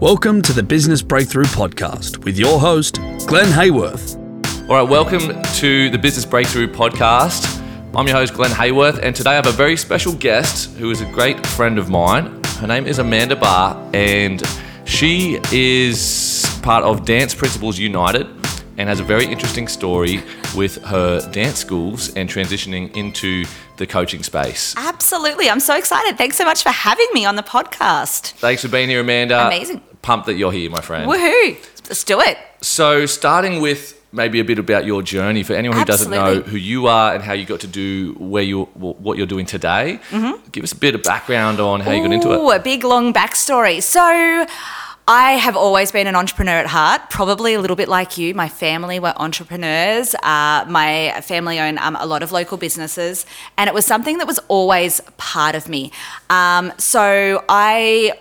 Welcome to the Business Breakthrough Podcast with your host, Glenn Hayworth. All right, welcome to the Business Breakthrough Podcast. I'm your host, Glenn Hayworth, and today I have a very special guest who is a great friend of mine. Her name is Amanda Barr, and she is part of Dance Principles United and has a very interesting story with her dance schools and transitioning into the coaching space. Absolutely. I'm so excited. Thanks so much for having me on the podcast. Thanks for being here, Amanda. Amazing. Pumped that you're here, my friend. Woohoo. Let's do it. So, starting with maybe a bit about your journey for anyone who doesn't know Absolutely. who you are and how you got to do where you what you're doing today. Give us a bit of background on how you got into Mm-hmm. Ooh, it. a big long backstory. So, I have always been an entrepreneur at heart, probably a little bit like you. My family were entrepreneurs. Uh, my family owned um, a lot of local businesses, and it was something that was always part of me. Um, so I.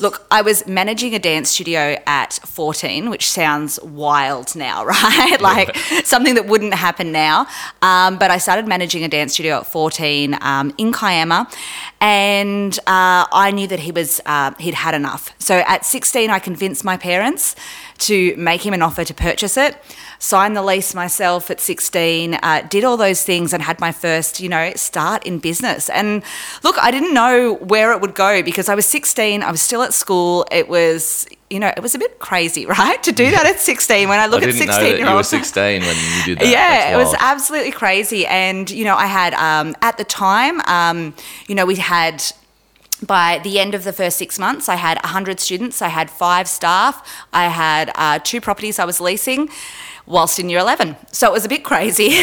Look, I was managing a dance studio at 14, which sounds wild now, right? like something that wouldn't happen now. Um, but I started managing a dance studio at 14 um, in Kiama, and uh, I knew that he was uh, he'd had enough. So at 16, I convinced my parents to make him an offer to purchase it. Signed the lease myself at 16, uh, did all those things, and had my first, you know, start in business. And look, I didn't know where it would go because I was 16. I was still at school. It was, you know, it was a bit crazy, right, to do that at 16. When I look I at didn't 16 know that you were 16 when you did that. yeah, it was absolutely crazy. And, you know, I had, um, at the time, um, you know, we had, by the end of the first six months, I had 100 students, I had five staff, I had uh, two properties I was leasing. Whilst in year 11. So it was a bit crazy.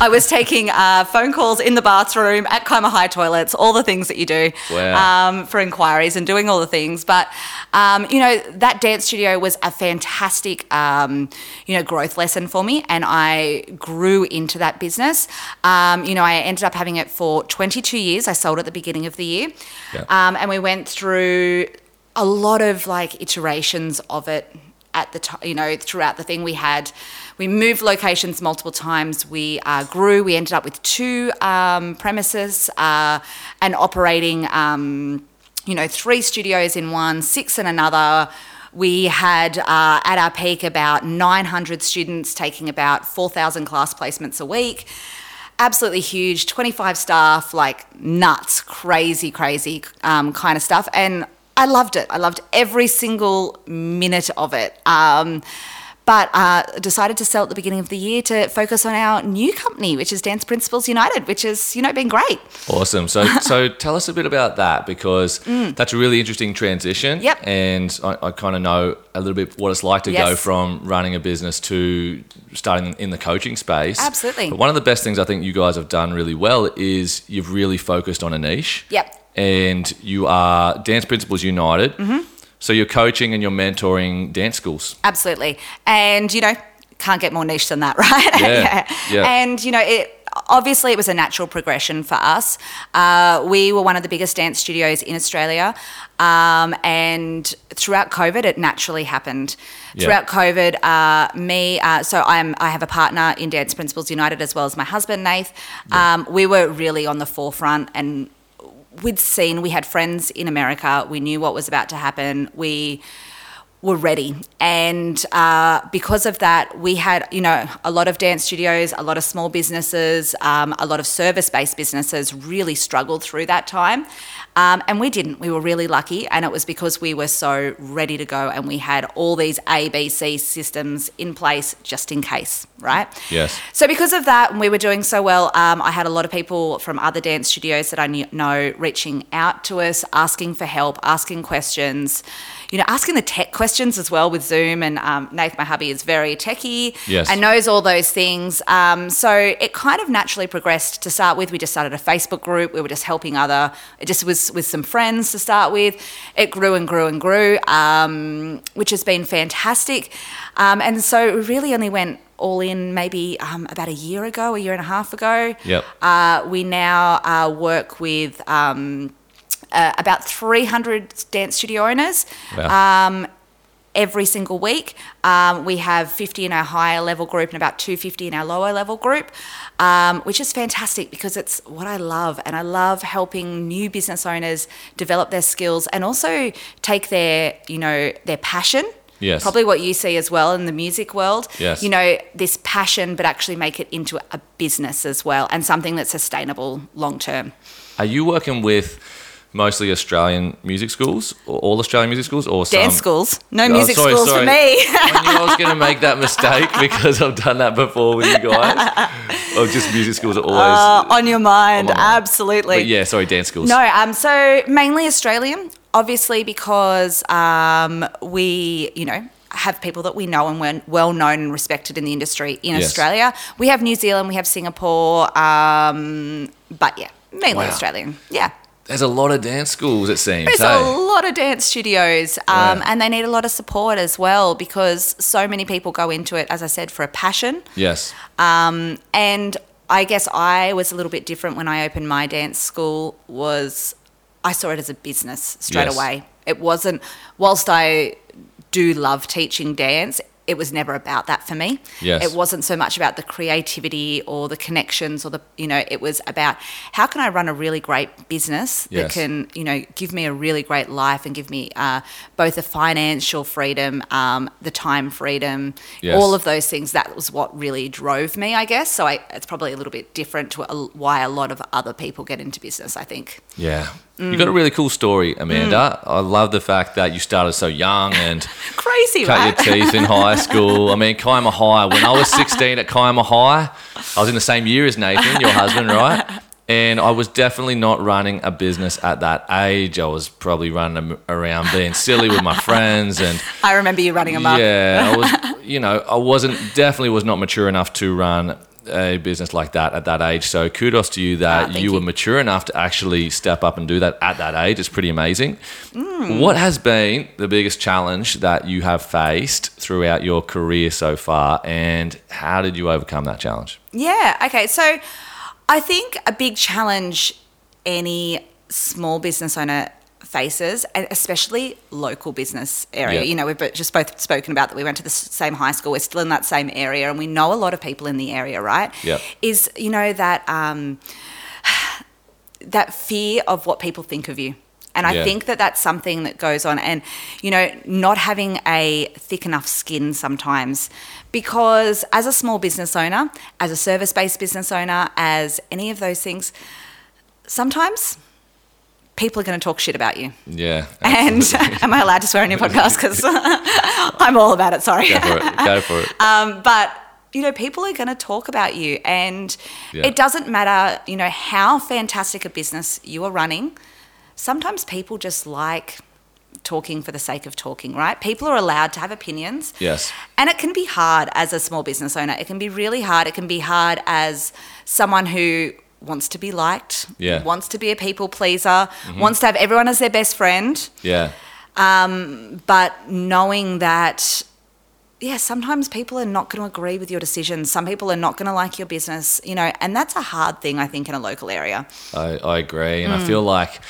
I was taking uh, phone calls in the bathroom, at Kiama High toilets, all the things that you do Wow. um, for inquiries and doing all the things. But, um, you know, that dance studio was a fantastic, um, you know, growth lesson for me. And I grew into that business. Um, you know, I ended up having it for 22 years. I sold at the beginning of the year. Um, and we went through a lot of like iterations of it at the time, you know, throughout the thing we had, we moved locations multiple times. We uh, grew. We ended up with two um, premises uh, and operating, um, you know, three studios in one, six in another. We had uh, at our peak about 900 students taking about 4,000 class placements a week. Absolutely huge, 25 staff, like nuts, crazy, crazy um, kind of stuff. And I loved it. I loved every single minute of it. Um, but uh, decided to sell at the beginning of the year to focus on our new company, which is Dance Principles United, which has you know been great. Awesome. So, so tell us a bit about that because that's a really interesting transition. Mm. Yep. And I, I kind of know a little bit what it's like to go from running a business to starting in the coaching space. Absolutely. But one of the best things I think you guys have done really well is you've really focused on a niche. Yep. And you are Dance Principles United. Mm-hmm. So you're coaching and you're mentoring dance schools. Absolutely. And, you know, can't get more niche than that, right? Yeah, yeah. And, you know, it obviously it was a natural progression for us. Uh, we were one of the biggest dance studios in Australia. Um, and throughout COVID, it naturally happened. Yeah. Throughout COVID, uh, me, uh, so I'm, I have a partner in Dance Principles United as well as my husband, Nath. Um, we were really on the forefront and we'd seen we had friends in america we knew what was about to happen. We were ready. And uh, because of that we had you know a lot of dance studios a lot of small businesses um, a lot of service-based businesses really struggled through that time. Um, and we didn't. We were really lucky. And it was because we were so ready to go and we had all these abc systems in place just in case right? Yes. so because of that, and we were doing so well, um, I had a lot of people from other dance studios that I knew, know reaching out to us, asking for help, asking questions, you know, asking the tech questions as well with Zoom. And um, Nath, my hubby, is very techie Yes. and knows all those things. Um, so it kind of naturally progressed to start with. We just started a Facebook group. We were just helping other, it just was with some friends to start with. It grew and grew and grew, um, which has been fantastic. Um, and so we really only went all in maybe um, about a year ago, a year and a half ago. Yep. Uh, we now uh, work with um, uh, about 300 dance studio owners. Wow. Um, every single week. Um, we have 50 in our higher level group and about 250 in our lower level group, um, which is fantastic because it's what I love. And I love helping new business owners develop their skills and also take their, you know, their passion. Yes. Probably what you see as well in the music world. Yes. You know, this passion, but actually make it into a business as well and something that's sustainable long term. Are you working with mostly Australian music schools, or all Australian music schools, or Dance some? schools. No Oh, music sorry, schools sorry. for me. I knew I was going to make that mistake because I've done that before with you guys. oh, just music schools are always. Uh, on your mind, On mind. absolutely. but yeah, sorry, dance schools. No, um, so mainly Australian, obviously because um, we, you know, have people that we know and we're well known and respected in the industry in Yes. Australia. We have New Zealand, we have Singapore, um, but yeah, mainly Wow. Australian. Yeah. There's a lot of dance schools, it seems. There's hey? a lot of dance studios, um, Wow. and they need a lot of support as well because so many people go into it, as I said, for a passion. Yes. Um, and I guess I was a little bit different when I opened my dance school. Was I saw it as a business straight Yes. away. It wasn't. Whilst I do love teaching dance, it was never about that for me. Yes. It wasn't so much about the creativity or the connections or the you know. It was about how can I run a really great business Yes. that can you know give me a really great life and give me uh, both the financial freedom, um, the time freedom, Yes. all of those things. That was what really drove me, I guess. So I, it's probably a little bit different to a, why a lot of other people get into business. I think. Yeah. Mm. You got a really cool story, Amanda. I love the fact that you started so young and Crazy, cut right? your teeth in high school. I mean, Kiama High. When I was 16 at Kiama High, I was in the same year as Nathan, your husband, right? And I was definitely not running a business at that age. I was probably running around being silly with my friends and I remember you running them up. yeah, I was, you know, I wasn't definitely was not mature enough to run a business like that at that age. So kudos to you that Ah, thank you were mature enough to actually step up and do that at that age. It's pretty amazing. Mm. What has been the biggest challenge that you have faced throughout your career so far, and how did you overcome that challenge? Yeah. Okay. So I think a big challenge any small business owner faces, and especially local business area. Yeah. You know, we've just both spoken about that we went to the same high school, we're still in that same area, and we know a lot of people in the area, right? Yep. Is, you know, that, um, that fear of what people think of you. And I Yeah. think that that's something that goes on, and you know, not having a thick enough skin sometimes, because as a small business owner, as a service-based business owner, as any of those things, sometimes people are going to talk shit about you. Yeah, And am I allowed to swear on your podcast? Because I'm all about it. Sorry. go for it. Go for it. Um, but you know, people are going to talk about you, and Yeah. it doesn't matter, you know, how fantastic a business you are running. Sometimes people just like talking for the sake of talking, right? People are allowed to have opinions. Yes. And it can be hard as a small business owner. It can be really hard. It can be hard as someone who wants to be liked, Yeah. wants to be a people pleaser, wants to have everyone as their best friend Yeah. but knowing that yeah sometimes people are not going to agree with your decisions some people are not going to like your business you know and that's a hard thing i think in a local area I, I agree. And I Mm. feel like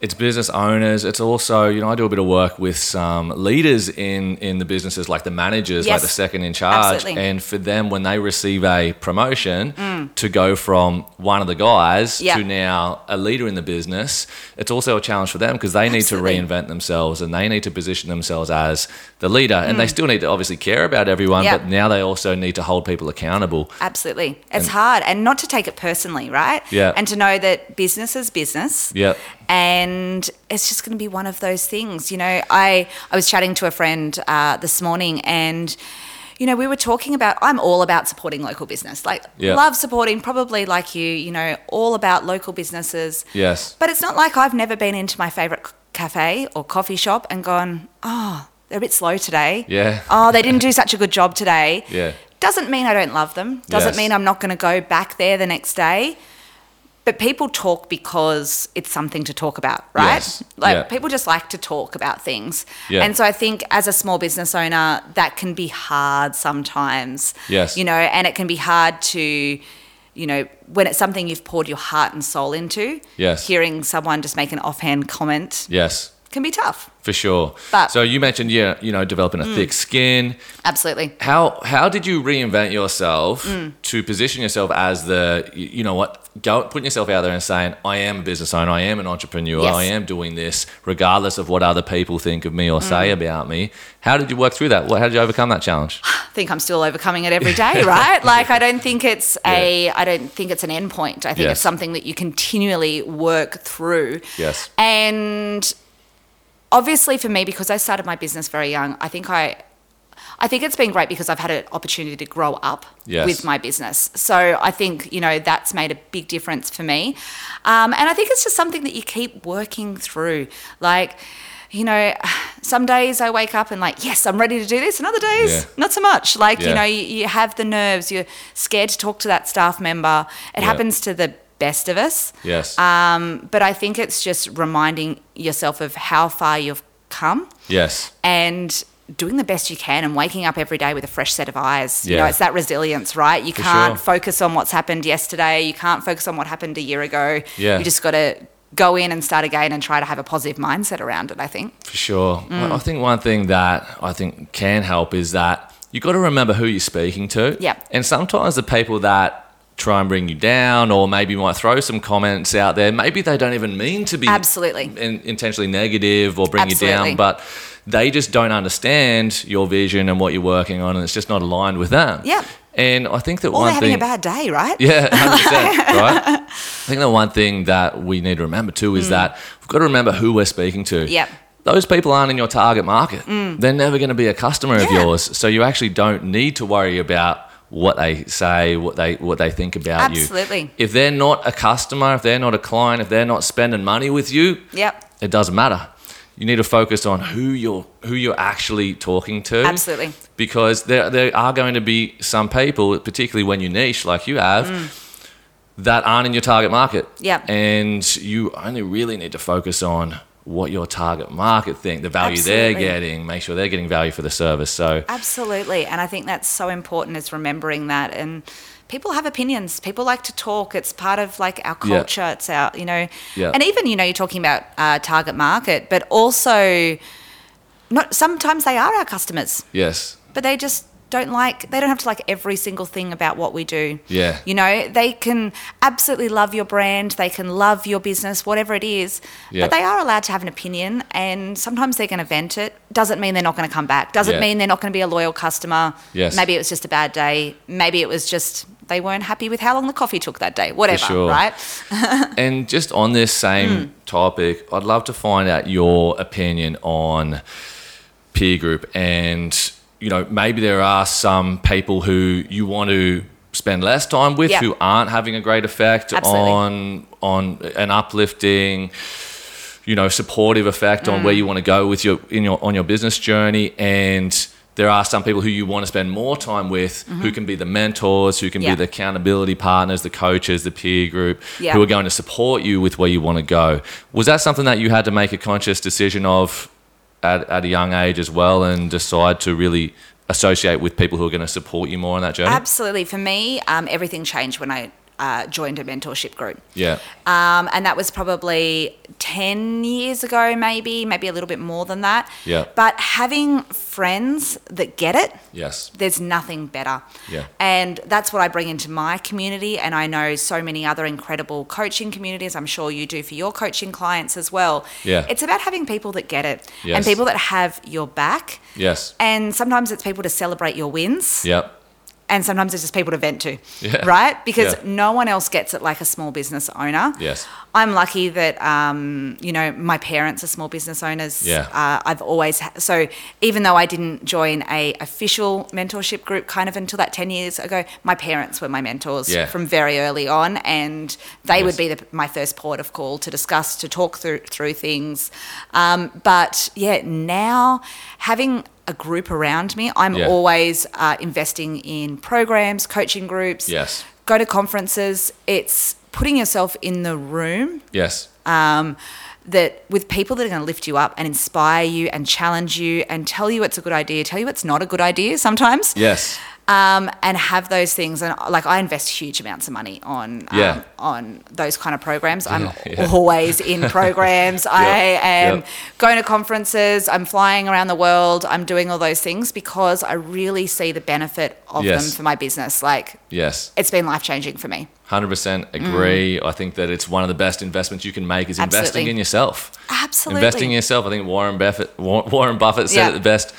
it's business owners. It's also, you know, I do a bit of work with some leaders in, in the businesses, like the managers, like the second in charge. Absolutely. And for them, when they receive a promotion to go from one of the guys Mm. Yeah. to now a leader in the business, it's also a challenge for them because they need to reinvent themselves and they need to position themselves as the leader. And they still need to obviously care about everyone, Mm. Yeah. but now they also need to hold people accountable. absolutely it's hard and not to take it personally right Yeah. and to know that business is business Yep. And it's just going to be one of those things you know i i was chatting to a friend uh, this morning and you know we were talking about i'm all about supporting local business like Yeah. love supporting probably like you you know all about local businesses Yes. But it's not like I've never been into my favourite cafe or coffee shop and gone, oh, they're a bit slow today. Yeah. Oh, they didn't do such a good job today. Yeah. Doesn't mean I don't love them. Doesn't Yes. mean I'm not going to go back there the next day. But people talk because it's something to talk about, right? Yes. Like Yeah. people just like to talk about things. Yeah. And so I think as a small business owner, that can be hard sometimes. Yes. You know, and it can be hard to, you know, when it's something you've poured your heart and soul into. Yes. Hearing someone just make an offhand comment Yes. Can be tough. For sure. But- so you mentioned, yeah, you know, developing a Mm. thick skin. Absolutely. How how did you reinvent yourself Mm. to position yourself as the you know what go putting yourself out there and saying I am a business owner, I am an entrepreneur, Yes. I am doing this regardless of what other people think of me or say Mm. about me. How did you work through that? How did you overcome that challenge? I think I'm still overcoming it every day, right? Like I don't think it's a I don't think it's an end point. I think Yes. it's something that you continually work through. Yes. And obviously for me because I started my business very young, I think I I think it's been great because I've had an opportunity to grow up Yes. with my business. So I think, you know, that's made a big difference for me. Um, and I think it's just something that you keep working through. Like, you know, some days I wake up and like, yes, I'm ready to do this. And other days, Yeah. not so much. Like, Yeah. you know, you, you have the nerves, you're scared to talk to that staff member. It Yeah. happens to the best of us. Yes. Um, but I think it's just reminding yourself of how far you've come yes. and doing the best you can and waking up every day with a fresh set of eyes. You know, Yeah. it's that resilience, right? You For can't sure. focus on what's happened yesterday. You can't focus on what happened a year ago. Yeah. You just got to go in and start again and try to have a positive mindset around it, I think. For sure. Mm. I I think one thing that I think can help is that you've got to remember who you're speaking to. Yeah. And sometimes the people that try and bring you down or maybe might throw some comments out there, maybe they don't even mean to be Absolutely. in, intentionally negative or bring you down, but they just don't understand your vision and what you're working on and it's just not aligned with them. Yep. And I think that Or one they're having thing a bad day, right? yeah, 100%, right? I think the one thing that we need to remember too is that we've got to remember who we're speaking to. Mm. Yep. Those people aren't in your target market. They're never going to be a customer of Mm. Yeah. yours. So you actually don't need to worry about what they say, what they what they think about you. Absolutely. If they're not a customer, if they're not a client, if they're not spending money with you, Yep. it doesn't matter. You need to focus on who you're who you're actually talking to. Absolutely. Because there there are going to be some people, particularly when you niche like you have, mm. that aren't in your target market. Yep. And you only really need to focus on what your target market think, the value they're getting, make sure they're getting value for the service. So Absolutely. And I think that's so important is remembering that. And people have opinions. People like to talk. It's part of like our Yeah. culture. It's our, you know, Yeah. and even, you know, you're talking about uh, target market, but also not sometimes they are our customers, yes. but they just don't like, they don't have to like every single thing about what we do. Yeah. You know, they can absolutely love your brand, they can love your business, whatever it is, Yeah. but they are allowed to have an opinion and sometimes they're going to vent it. Doesn't mean they're not going to come back. Doesn't Yeah. mean they're not going to be a loyal customer. Yes. Maybe it was just a bad day. Maybe it was just they weren't happy with how long the coffee took that day. Whatever, sure. right? And just on this same Hmm. topic, I'd love to find out your opinion on peer group. And, you know, maybe there are some people who you want to spend less time with Yeah. who aren't having a great effect Absolutely. on on an uplifting you know supportive effect on where Mm. you want to go with your in your on your business journey and there are some people who you want to spend more time with who can be the mentors who can Mm-hmm. Yeah. be the accountability partners the coaches the peer group Yeah. who are going to support you with where you want to go was that something that you had to make a conscious decision of at, at a young age as well and decide to really associate with people who are going to support you more on that journey Absolutely. For me, um, everything changed when I uh, joined a mentorship group. yeah Um, and that was probably 10 years ago, maybe, maybe a little bit more than that. Yeah. But having friends that get it, yes there's nothing better. Yeah. And that's what I bring into my community. And I know so many other incredible coaching communities. I'm sure you do for your coaching clients as well. Yeah. It's about having people that get it Yes. and people that have your back. yes And sometimes it's people to celebrate your wins yep and sometimes it's just people to vent to, Yeah. right? Because Yeah. no one else gets it like a small business owner. Yes. I'm lucky that um, you know my parents are small business owners. Yeah. Uh, I've always ha- so even though I didn't join a official mentorship group kind of until that ten years ago, my parents were my mentors Yeah. from very early on, and they Yes. would be the, my first port of call to discuss to talk through through things. Um, but yeah, now having a group around me, I'm Yeah. always uh, investing in programs, coaching groups. Yes. Go to conferences. It's putting yourself in the room yes um, that with people that are going to lift you up and inspire you and challenge you and tell you it's a good idea, tell you it's not a good idea sometimes. yes um, and have those things. And like I invest huge amounts of money on um, on those kind of programs. I'm yeah. always in programs. I am yep. going to conferences. I'm flying around the world. I'm doing all those things because I really see the benefit of Yes. them for my business. Like Yes. it's been life changing for me. Hundred percent agree. I think that it's one of the best investments you can make is investing Mm. In yourself. Absolutely. Investing in yourself. I think Warren Buffett Warren Buffett said Yeah. it the best.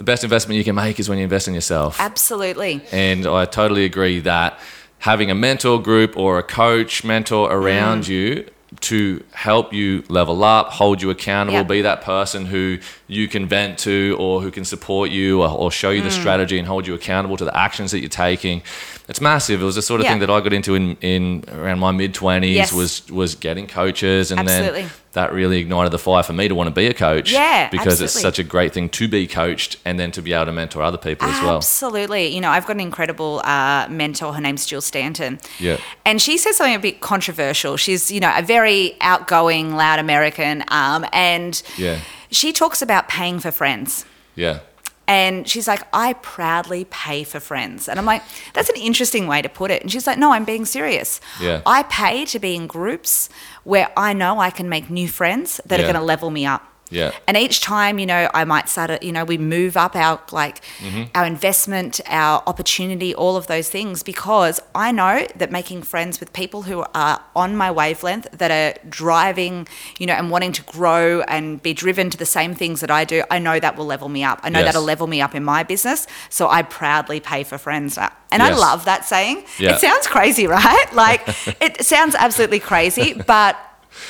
The best investment you can make is when you invest in yourself. Absolutely. And I totally agree that having a mentor group or a coach mentor around Mm. you to help you level up, hold you accountable, Yep. be that person who you can vent to or who can support you or, or show you the Mm. strategy and hold you accountable to the actions that you're taking. It's massive. It was the sort of Yeah. thing that I got into in, in around my mid 20s Yes. was was getting coaches and Absolutely. then that really ignited the fire for me to want to be a coach Yeah, because it's such a great thing to be coached and then to be able to mentor other people as well. Absolutely. You know, I've got an incredible uh, mentor. Her name's Jill Stanton. Yeah. And she says something a bit controversial. She's, you know, a very outgoing, loud American. Um, and Yeah. She talks about paying for friends. Yeah. And she's like, I proudly pay for friends. And I'm like, that's an interesting way to put it. And she's like, no, I'm being serious. Yeah. I pay to be in groups where I know I can make new friends that Yeah. are going to level me up. Yeah. And each time, you know, I might start, a, you know, we move up our like Mm-hmm. our investment, our opportunity, all of those things, because I know that making friends with people who are on my wavelength, that are driving, you know, and wanting to grow and be driven to the same things that I do, I know that will level me up. I know Yes. that'll level me up in my business. So I proudly pay for friends. And I love that saying. Yeah. It sounds crazy, right? Like it sounds absolutely crazy, but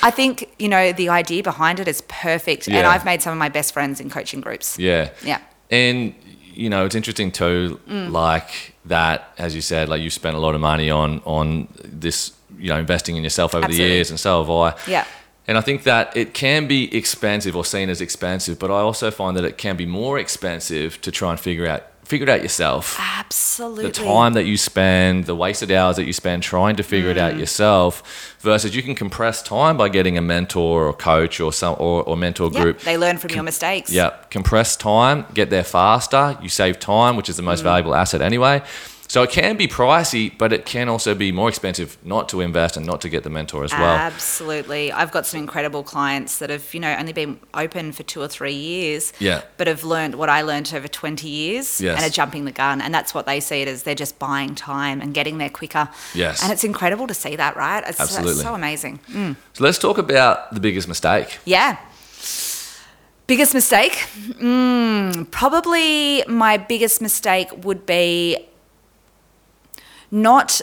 I think, you know, the idea behind it is perfect. And I've made some of my best friends in coaching groups. Yeah. Yeah. And you know, it's interesting too, Mm. like that, as you said, like you spent a lot of money on on this, you know, investing in yourself over Absolutely. the years, and so have I. Yeah. And I think that it can be expensive or seen as expensive, but I also find that it can be more expensive to try and figure out figure it out yourself. Absolutely. The time that you spend, the wasted hours that you spend trying to figure it Mm. out yourself, versus you can compress time by getting a mentor or coach or some or, or mentor Yeah, group They learn from your mistakes. yeah, compress time, get there faster. You save time, which is the Mm. most valuable asset anyway. So it can be pricey, but it can also be more expensive not to invest and not to get the mentor as well. Absolutely. I've got some incredible clients that have, you know, only been open for two or three years. Yeah. But have learned what I learned over 20 years Yes. and are jumping the gun. And that's what they see it as. They're just buying time and getting there quicker. Yes. And it's incredible to see that, right? It's, Absolutely. so amazing. Mm. So let's talk about the biggest mistake. Yeah. Biggest mistake? Mm, probably my biggest mistake would be not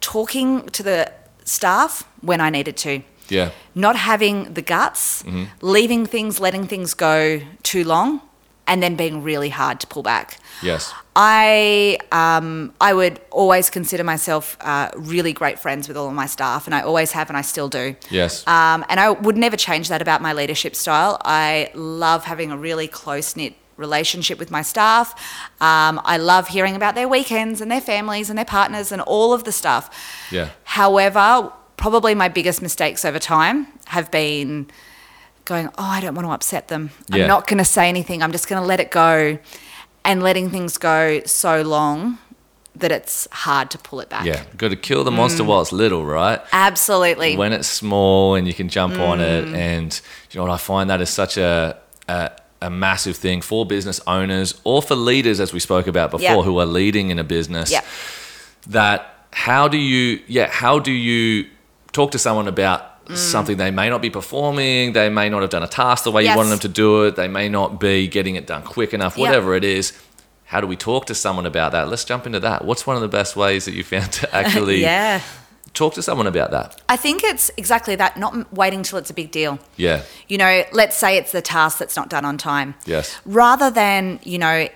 talking to the staff when I needed to. Yeah. Not having the guts, Mm-hmm. leaving things, letting things go too long, and then being really hard to pull back. Yes. I um, I would always consider myself uh, really great friends with all of my staff, and I always have, and I still do. Yes. Um, and I would never change that about my leadership style. I love having a really close knit relationship with my staff. Um, I love hearing about their weekends and their families and their partners and all of the stuff. Yeah. However, probably my biggest mistakes over time have been going, oh, I don't want to upset them. Yeah. I'm not going to say anything. I'm just going to let it go and letting things go so long that it's hard to pull it back. Yeah. Got to kill the monster while it's little, right? Absolutely. When it's small and you can jump on it. Mm. And you know what? I find that is such a, a, a massive thing for business owners or for leaders, as we spoke about before, Yeah. who are leading in a business. yeah. that how do you yeah how do you talk to someone about Mm. something they may not be performing they may not have done a task the way you wanted them to do it they may not be getting it done quick enough whatever it is how do we talk to someone about that let's jump into that what's one of the best ways that you found to actually Yeah. Talk to someone about that I think it's exactly that, not waiting till it's a big deal. yeah You know, let's say it's the task that's not done on time. Yes. Rather than, you know,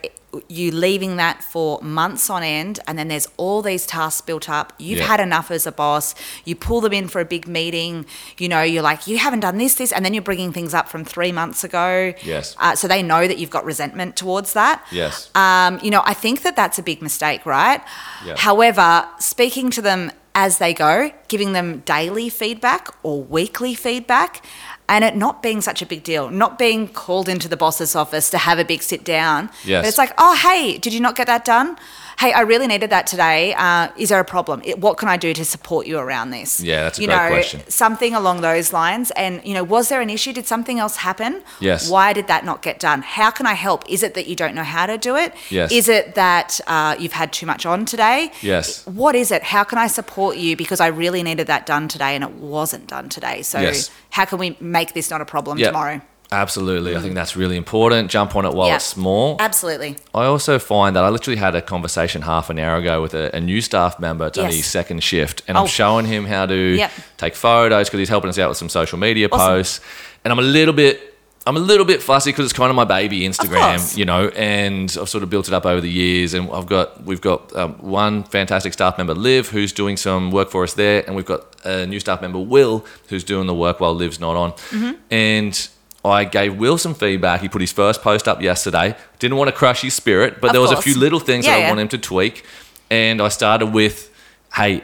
you leaving that for months on end and then there's all these tasks built up. You've Yeah. had enough as a boss. You pull them in for a big meeting. You know, you're like, you haven't done this, this, and then you're bringing things up from three months ago. Yes. Uh, so they know that you've got resentment towards that. Yes. Um, you know, I think that that's a big mistake, right? Yeah. However, speaking to them as they go, giving them daily feedback or weekly feedback, and it not being such a big deal, not being called into the boss's office to have a big sit down. Yes. But it's like, oh, hey, did you not get that done? Hey, I really needed that today. Uh, is there a problem? It- What can I do to support you around this? Yeah, that's a you great know, question. Something along those lines. And, you know, was there an issue? Did something else happen? Yes. Why did that not get done? How can I help? Is it that you don't know how to do it? Yes. Is it that uh, you've had too much on today? Yes. What is it? How can I support you? Because I really needed that done today and it wasn't done today. So, Yes. how can we make this not a problem Yeah. tomorrow? Absolutely. I think that's really important. Jump on it while Yeah. it's small. Absolutely. I also find that I literally had a conversation half an hour ago with a, a new staff member. It's Yes. second shift, and I'm Oh. showing him how to Yep. take photos because he's helping us out with some social media Awesome. posts. And I'm a little bit. I'm a little bit fussy because it's kind of my baby Instagram, you know, and I've sort of built it up over the years. And I've got we've got um, one fantastic staff member, Liv, who's doing some work for us there, and we've got a new staff member, Will, who's doing the work while Liv's not on. Mm-hmm. And I gave Will some feedback. He put his first post up yesterday. Didn't want to crush his spirit, but Of there was a few little things Yeah, that I yeah. want him to tweak. And I started with, "Hey,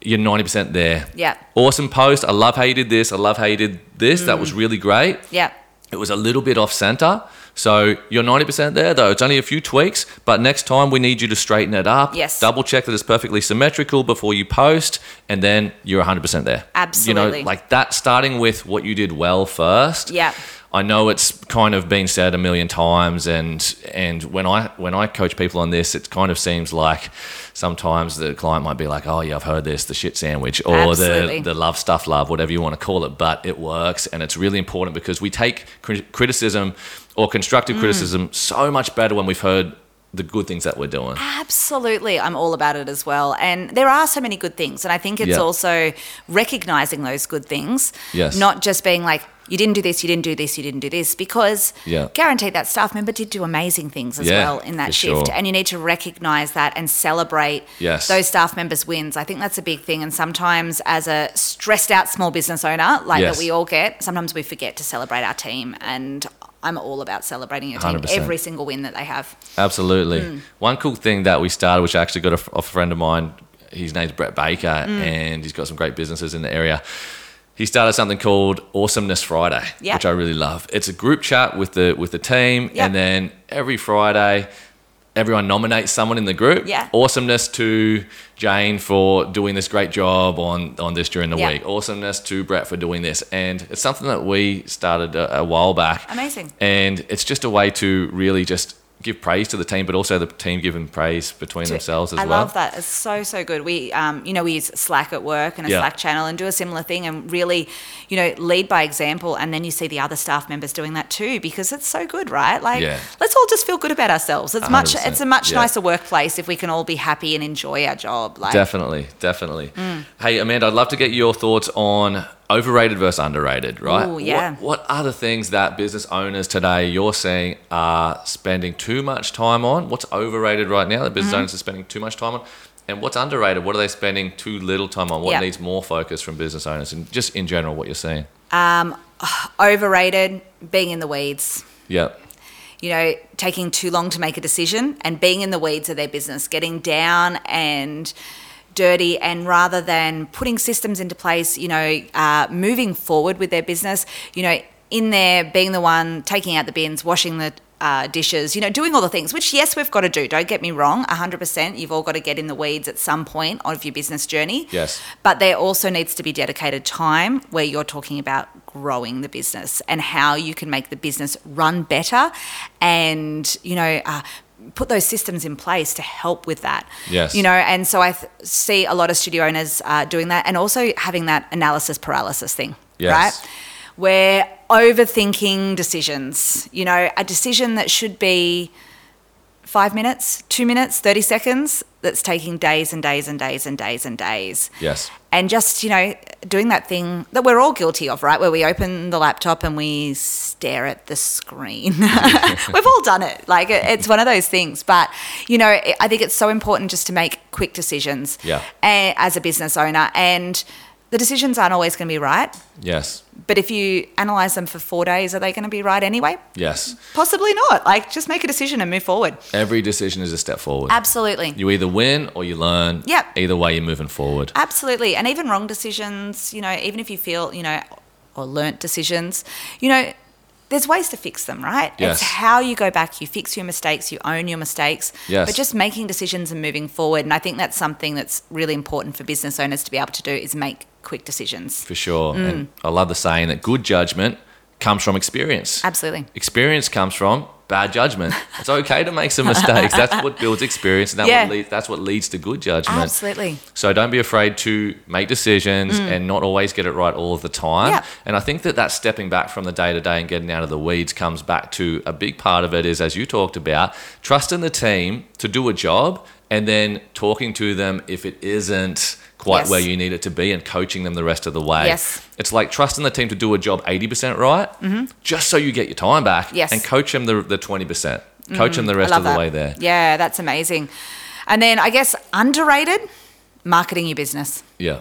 you're 90% there. Yeah. Awesome post. I love how you did this. I love how you did this. That Mm. was really great. Yeah. It was a little bit off center. So you're 90% there, though. It's only a few tweaks, but next time we need you to straighten it up. Yes. Double check that it's perfectly symmetrical before you post, and then you're 100% there. Absolutely. You know, like that, starting with what you did well first. Yeah. I know it's kind of been said a million times, and and when I when I coach people on this, it kind of seems like sometimes the client might be like, "Oh yeah, I've heard this, the shit sandwich, or Absolutely. the the love stuff love, whatever you want to call it." But it works, and it's really important because we take cri- criticism or constructive mm. criticism so much better when we've heard the good things that we're doing. Absolutely. I'm all about it as well. And there are so many good things. And I think it's Yeah. also recognizing those good things. Yes. Not just being like, you didn't do this, you didn't do this, you didn't do this, because Yeah. guaranteed that staff member did do amazing things as Yeah, well in that shift. sure. And you need to recognize that and celebrate Yes. those staff members' wins. I think that's a big thing. And sometimes, as a stressed out small business owner, like Yes. that we all get, sometimes we forget to celebrate our team. And I'm all about celebrating your team, 100%. every single win that they have. Absolutely. Mm. One cool thing that we started, which I actually got a, a friend of mine, his name's Brett Baker, Mm. and he's got some great businesses in the area. He started something called Awesomeness Friday, Yeah. which I really love. It's a group chat with the with the team, Yeah. and then every Friday, everyone nominates someone in the group. Yeah. Awesomeness to Jane for doing this great job on on this during the Yeah. week. Awesomeness to Brett for doing this, and it's something that we started a, a while back. Amazing. And it's just a way to really just give praise to the team, but also the team giving praise between themselves as I well. I love that. It's so so good. We, um, you know, we use Slack at work and a Yeah. Slack channel and do a similar thing and really, you know, lead by example. And then you see the other staff members doing that too because it's so good, right? Like, Yeah. let's all just feel good about ourselves. It's much. 100%. It's a much Yeah. nicer workplace if we can all be happy and enjoy our job. Like, Definitely, definitely. Mm. Hey, Amanda, I'd love to get your thoughts on overrated versus underrated, right? Ooh, yeah. What, what are the things that business owners today you're seeing are spending too much time on? What's overrated right now that Mm-hmm. business owners are spending too much time on? And what's underrated? What are they spending too little time on? What Yeah. needs more focus from business owners? And just in general, what you're seeing. Um, overrated, being in the weeds. Yep. you know, taking too long to make a decision and being in the weeds of their business, getting down and dirty, and rather than putting systems into place, you know, uh, moving forward with their business, you know, in there being the one taking out the bins, washing the uh, dishes, you know, doing all the things, which yes, we've got to do. Don't get me wrong, 100%. You've all got to get in the weeds at some point of your business journey. Yes. But there also needs to be dedicated time where you're talking about growing the business and how you can make the business run better and, you know, uh, put those systems in place to help with that. Yes. You know, and so I th- see a lot of studio owners uh, doing that and also having that analysis paralysis thing. Yes. Right? We're overthinking decisions. You know, a decision that should be five minutes, two minutes, 30 seconds, that's taking days and days and days and days and days. Yes. And just, you know, doing that thing that we're all guilty of, right? Where we open the laptop and we stare at the screen. We've all done it. Like, it's one of those things. But, you know, I think it's so important just to make quick decisions Yeah. Eh, as a business owner. And the decisions aren't always going to be right. Yes. But if you analyze them for four days, are they going to be right anyway? Yes. Possibly not. Like, just make a decision and move forward. Every decision is a step forward. Absolutely. You either win or you learn. Yep. Either way, you're moving forward. Absolutely. And even wrong decisions, you know, even if you feel, you know, or learnt decisions, you know, there's ways to fix them, right? Yes. It's how you go back, you fix your mistakes, you own your mistakes, Yes. but just making decisions and moving forward. And I think that's something that's really important for business owners to be able to do is make quick decisions. For sure. Mm. And I love the saying that good judgment comes from experience. Absolutely. Experience comes from bad judgment. It's okay to make some mistakes. That's what builds experience, and that Yeah. what leads, that's what leads to good judgment. Absolutely. So don't be afraid to make decisions and not always get it right all of the time. Mm. Yeah. And I think that that stepping back from the day to day and getting out of the weeds comes back to a big part of it is, as you talked about, trusting the team to do a job and then talking to them if it isn't quite Yes. where you need it to be and coaching them the rest of the way. Yes. It's like trusting the team to do a job 80% right, just so you get your time back Mm-hmm. Yes. Mm-hmm. and coach them the, the 20%. Coach them the rest of the that. way there. Yeah, that's amazing. And then I guess underrated, marketing your business. Yeah.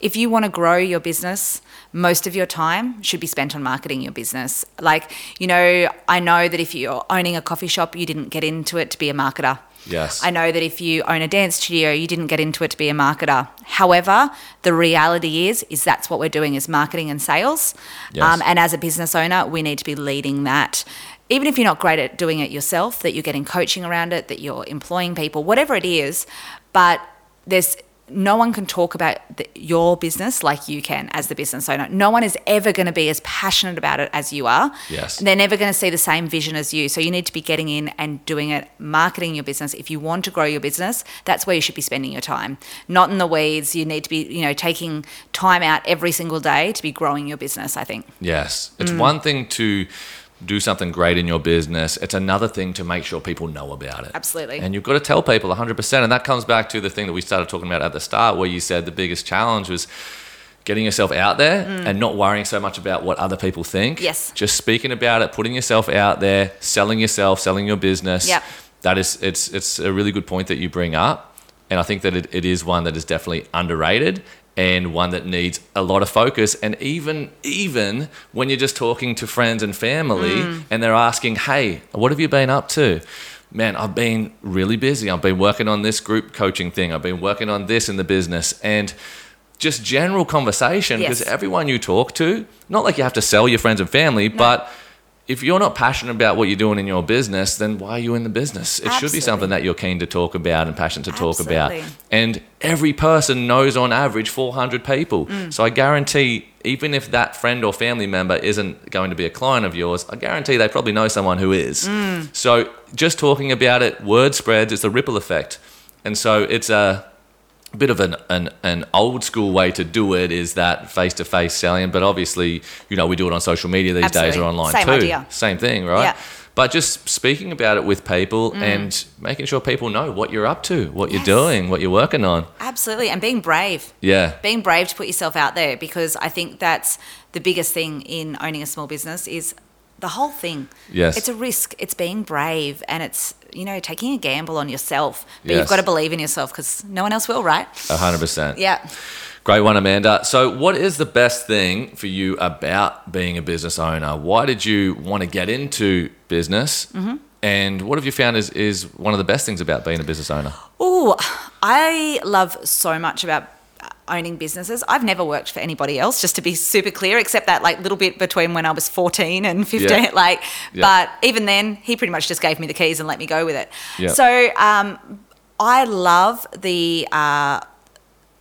if you want to grow your business, most of your time should be spent on marketing your business. Like, you know, I know that if you're owning a coffee shop, you didn't get into it to be a marketer. Yes. I know that if you own a dance studio, you didn't get into it to be a marketer. However, the reality is, is that's what we're doing is marketing and sales. Yes. Um, and as a business owner, we need to be leading that. Even if you're not great at doing it yourself, that you're getting coaching around it, that you're employing people, whatever it is, but there's no one can talk about the, your business like you can as the business owner. No one is ever going to be as passionate about it as you are. Yes. They're never going to see the same vision as you. So you need to be getting in and doing it, marketing your business. If you want to grow your business, that's where you should be spending your time. Not in the weeds. You need to be, you know, taking time out every single day to be growing your business, I think. Yes. It's Mm. one thing to do something great in your business, it's another thing to make sure people know about it. Absolutely. And you've got to tell people 100%. And that comes back to the thing that we started talking about at the start, where you said the biggest challenge was getting yourself out there and not worrying so much about what other people think. Mm. Yes. Just speaking about it, putting yourself out there, selling yourself, selling your business. Yeah. That is, it's, it's a really good point that you bring up. And I think that it, it is one that is definitely underrated and one that needs a lot of focus. And even even when you're just talking to friends and family Mm. and they're asking, hey, what have you been up to? Man, I've been really busy. I've been working on this group coaching thing. I've been working on this in the business. And just general conversation because Yes. everyone you talk to, not like you have to sell your friends and family, but if you're not passionate about what you're doing in your business, then why are you in the business? It should be something that you're keen to talk about and passionate to talk about. Absolutely. And every person knows on average 400 people. Mm. So I guarantee, even if that friend or family member isn't going to be a client of yours, I guarantee they probably know someone who is. Mm. So just talking about it, word spreads, it's a ripple effect. And so it's a bit of an, an, an old school way to do it is that face to face selling. But obviously, you know, we do it on social media these days or online Same too. idea. Same thing, right? Yeah. But just speaking about it with people Mm. and making sure people know what you're up to, what you're doing, what you're working on. Absolutely. And being brave. Yeah. being brave to put yourself out there because I think that's the biggest thing in owning a small business is the whole thing. Yes. It's a risk. It's being brave and it's, you know, taking a gamble on yourself. But Yes. you've got to believe in yourself because no one else will, right? A hundred percent. Yeah. Great one, Amanda. So, what is the best thing for you about being a business owner? Why did you want to get into business? Mm-hmm. And what have you found is, is one of the best things about being a business owner? Oh, I love so much about owning businesses. I've never worked for anybody else, just to be super clear, except that like little bit between when I was 14 and 15. Yeah. Like, Yeah. but even then, he pretty much just gave me the keys and let me go with it. Yeah. So um, I love the. Uh,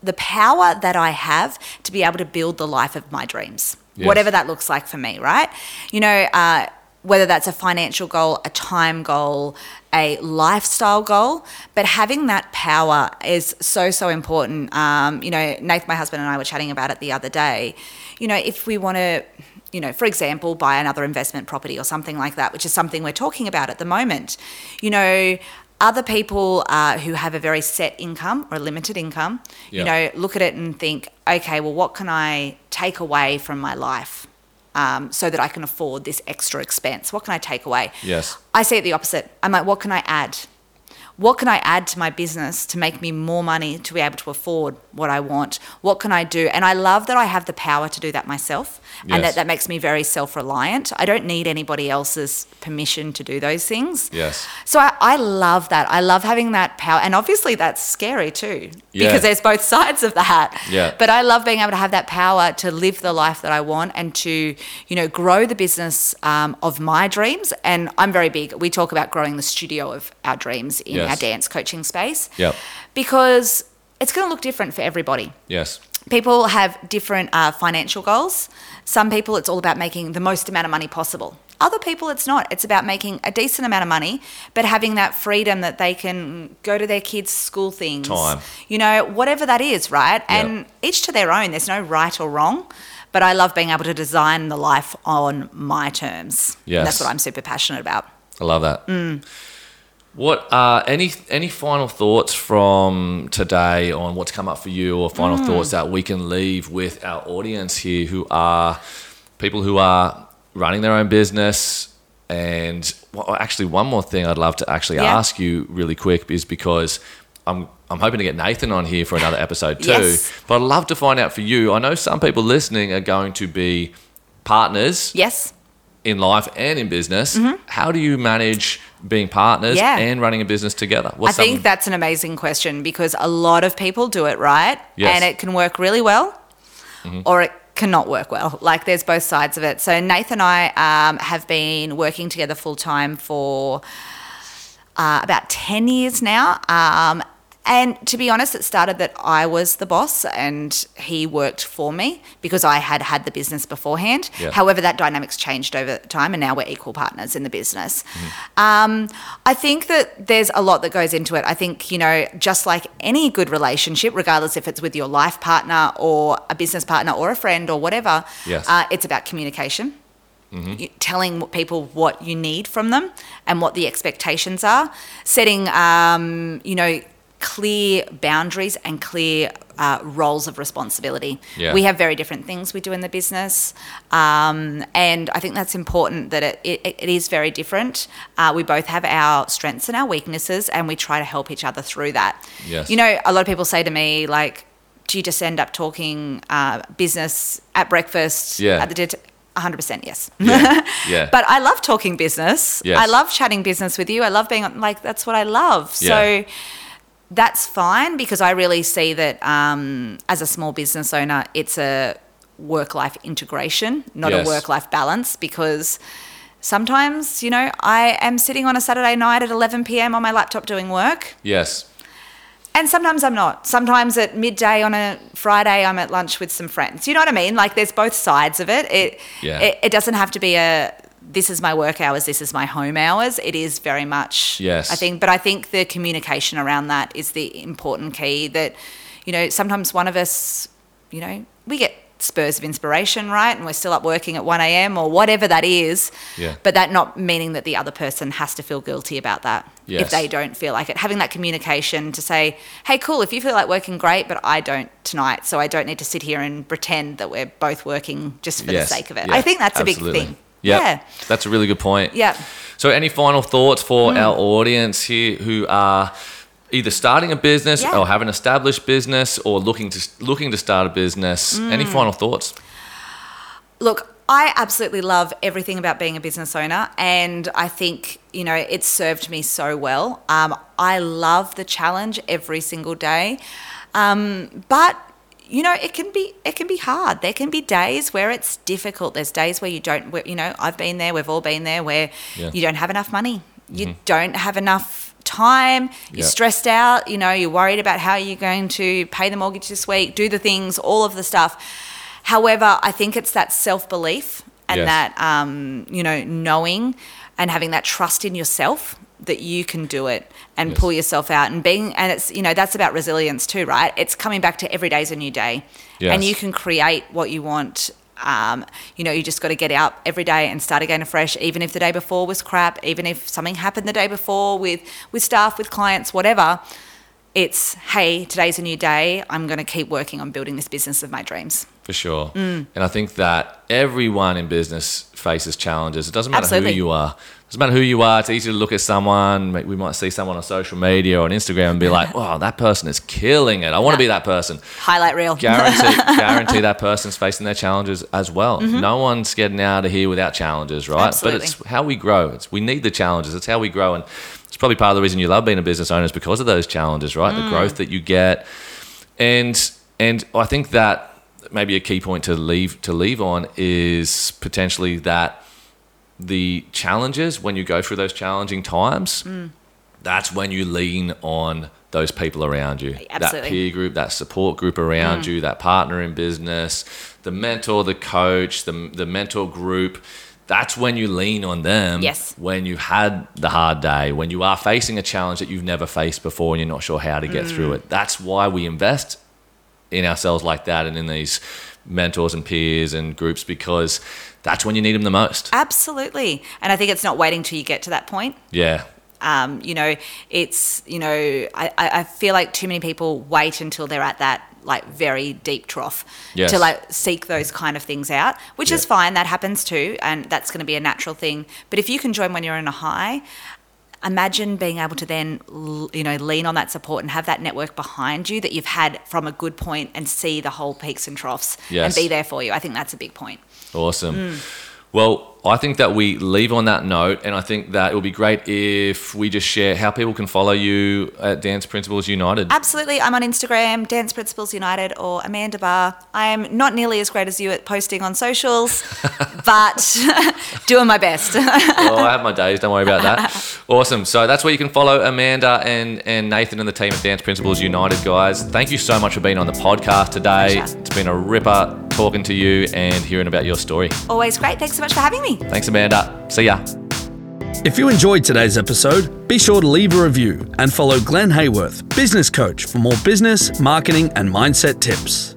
the power that I have to be able to build the life of my dreams, Yes. whatever that looks like for me, right? You know, uh, whether that's a financial goal, a time goal, a lifestyle goal, but having that power is so, so important. Um, you know, Nath, my husband, and I were chatting about it the other day. You know, if we want to, you know, for example, buy another investment property or something like that, which is something we're talking about at the moment, you know, other people uh, who have a very set income or a limited income, Yeah. you know, look at it and think, okay, well, what can I take away from my life um, so that I can afford this extra expense? What can I take away? Yes. I see it the opposite. I'm like, what can I add? What can I add to my business to make me more money to be able to afford what I want? What can I do? And I love that I have the power to do that myself and that that makes me very self reliant. I don't need anybody else's permission to do those things. Yes. So I, I love that. I love having that power. And obviously that's scary too, Yeah. because there's both sides of that. Yeah. But I love being able to have that power to live the life that I want and to, you know, grow the business um, of my dreams. And I'm very big. We talk about growing the studio of our dreams in Yes. our dance coaching space. Yep. Because it's going to look different for everybody Yes. people have different uh, financial goals. Some people, it's all about making the most amount of money possible. Other people, it's not. It's about making a decent amount of money, but having that freedom that they can go to their kids' school things. Time. You know, whatever that is, right? Yeah. And each to their own. There's no right or wrong. But I love being able to design the life on my terms. And Yes. That's what I'm super passionate about. I love that. Mm. What uh, any any final thoughts from today on what's come up for you, or Mm. final thoughts that we can leave with our audience here, who are people who are running their own business? And well, actually, one more thing I'd love to actually Yeah. ask you really quick is because I'm I'm hoping to get Nathan on here for another episode too. Yes. But I'd love to find out for you. I know some people listening are going to be partners Yes. in life and in business. How do you manage being partners Mm-hmm. Yeah. and running a business together? I What's think that's an amazing question because a lot of people do it right Yes. and it can work really well or it cannot work well. Like there's both sides of it. So Nathan and I um, have been working together full time for uh, about 10 years now. Um, and to be honest, it started that I was the boss and he worked for me because I had had the business beforehand. Yeah. However, that dynamic's changed over time and now we're equal partners in the business. Um, I think that there's a lot that goes into it. I think, you know, just like any good relationship, regardless if it's with your life partner or a business partner or a friend or whatever, Yes. uh, it's about communication you- telling people what you need from them and what the expectations are, setting, um, you know, clear boundaries and clear uh, roles of responsibility. Yeah. We have very different things we do in the business, um, and I think that's important that it, it, it is very different. Uh, we both have our strengths and our weaknesses, and we try to help each other through that. Yes. You know, a lot of people say to me, like, do you just end up talking uh, business at breakfast Yeah. at the dinner? 100% yes. Yeah, yeah. but I love talking business. Yes. I love chatting business with you. I love being like, that's what I love. Yeah. So that's fine because I really see that um, as a small business owner, it's a work life integration, not Yes. a work life balance because. Sometimes, you know, I am sitting on a Saturday night at 11 p.m. on my laptop doing work, yes, and sometimes I'm not. Sometimes at midday on a Friday, I'm at lunch with some friends. You know what I mean? Like there's both sides of it. It Yeah. it, it doesn't have to be a this is my work hours, this is my home hours. It is very much Yes. I think but I think the communication around that is the important key that you know, sometimes one of us, you know, we get spurs of inspiration, right? And we're still up working at 1 a.m. or whatever that is. Yeah. But that not meaning that the other person has to feel guilty about that Yes. if they don't feel like it. Having that communication to say, hey, cool, if you feel like working, great, but I don't tonight. So I don't need to sit here and pretend that we're both working just for yes. the sake of it. yeah, I think that's a big thing. Yep. Yeah. that's a really good point. Yeah. Mm. So, any final thoughts for our audience here who are either starting a business Yeah. or have an established business or looking to looking to start a business? Any Mm. final thoughts? Look, I absolutely love everything about being a business owner, and I think you know it's served me so well. Um, I love the challenge every single day, um, but you know it can be it can be hard. There can be days where it's difficult. There's days where you don't. Where, you know, I've been there. We've all been there. Where Yeah. you don't have enough money. You don't have enough time. You're Yeah. stressed out. You know, you're worried about how you're going to pay the mortgage this week, do the things, all of the stuff. However, I think it's that self belief and Yes. that um, you know knowing and having that trust in yourself that you can do it and Yes. pull yourself out and being and it's you know that's about resilience too, right? It's coming back to every day's a new day, and you can create what you want. Um, you know, you just got to get up every day and start again afresh, even if the day before was crap, even if something happened the day before with with staff, with clients, whatever it's, hey, today's a new day. I'm going to keep working on building this business of my dreams. For sure. Mm. And I think that everyone in business faces challenges. It doesn't matter Absolutely. who you are. It doesn't matter who you are. It's easy to look at someone. We might see someone on social media or on Instagram and be like, wow, that person is killing it. I want to be that person. Highlight reel. Guarantee, guarantee that person's facing their challenges as well. No one's getting out of here without challenges, right? Mm-hmm. Absolutely. But it's how we grow. It's we need the challenges. It's how we grow, and it's probably part of the reason you love being a business owner is because of those challenges, right? Mm. The growth that you get, and and I think that maybe a key point to leave to leave on is potentially that the challenges when you go through those challenging times Mm. that's when you lean on those people around you that Absolutely. Mm. peer group that support group around you that partner in business the mentor the coach the, the mentor group that's when you lean on them Yes. when you had the hard day when you are facing a challenge that you've never faced before and you're not sure how to get through Mm. it that's why we invest in ourselves like that and in these mentors and peers and groups because that's when you need them the most. Absolutely. And I think it's not waiting till you get to that point. Yeah. Um, you know, it's, you know, I, I feel like too many people wait until they're at that like very deep trough Yes. to like seek those kind of things out, which is fine. That happens too. And that's going to be a natural thing. But if you can join when you're in a high, imagine being able to then, you know, lean on that support and have that network behind you that you've had from a good point and see the whole peaks and troughs Yes. and be there for you. I think that's a big point. Awesome. Mm. Well, I think that we leave on that note, and I think that it would be great if we just share how people can follow you at Dance Principles United. Absolutely. I'm on Instagram, Dance Principles United or Amanda Barr. I am not nearly as great as you at posting on socials, but doing my best. well, I have my days. Don't worry about that. Awesome. So that's where you can follow Amanda and, and Nathan and the team at Dance Principles United, guys. Thank you so much for being on the podcast today. Pleasure. It's been a ripper talking to you and hearing about your story. Always great. Thanks so much for having me. Thanks, Amanda. See ya. If you enjoyed today's episode, be sure to leave a review and follow Glenn Hayworth, business coach, for more business, marketing, and mindset tips.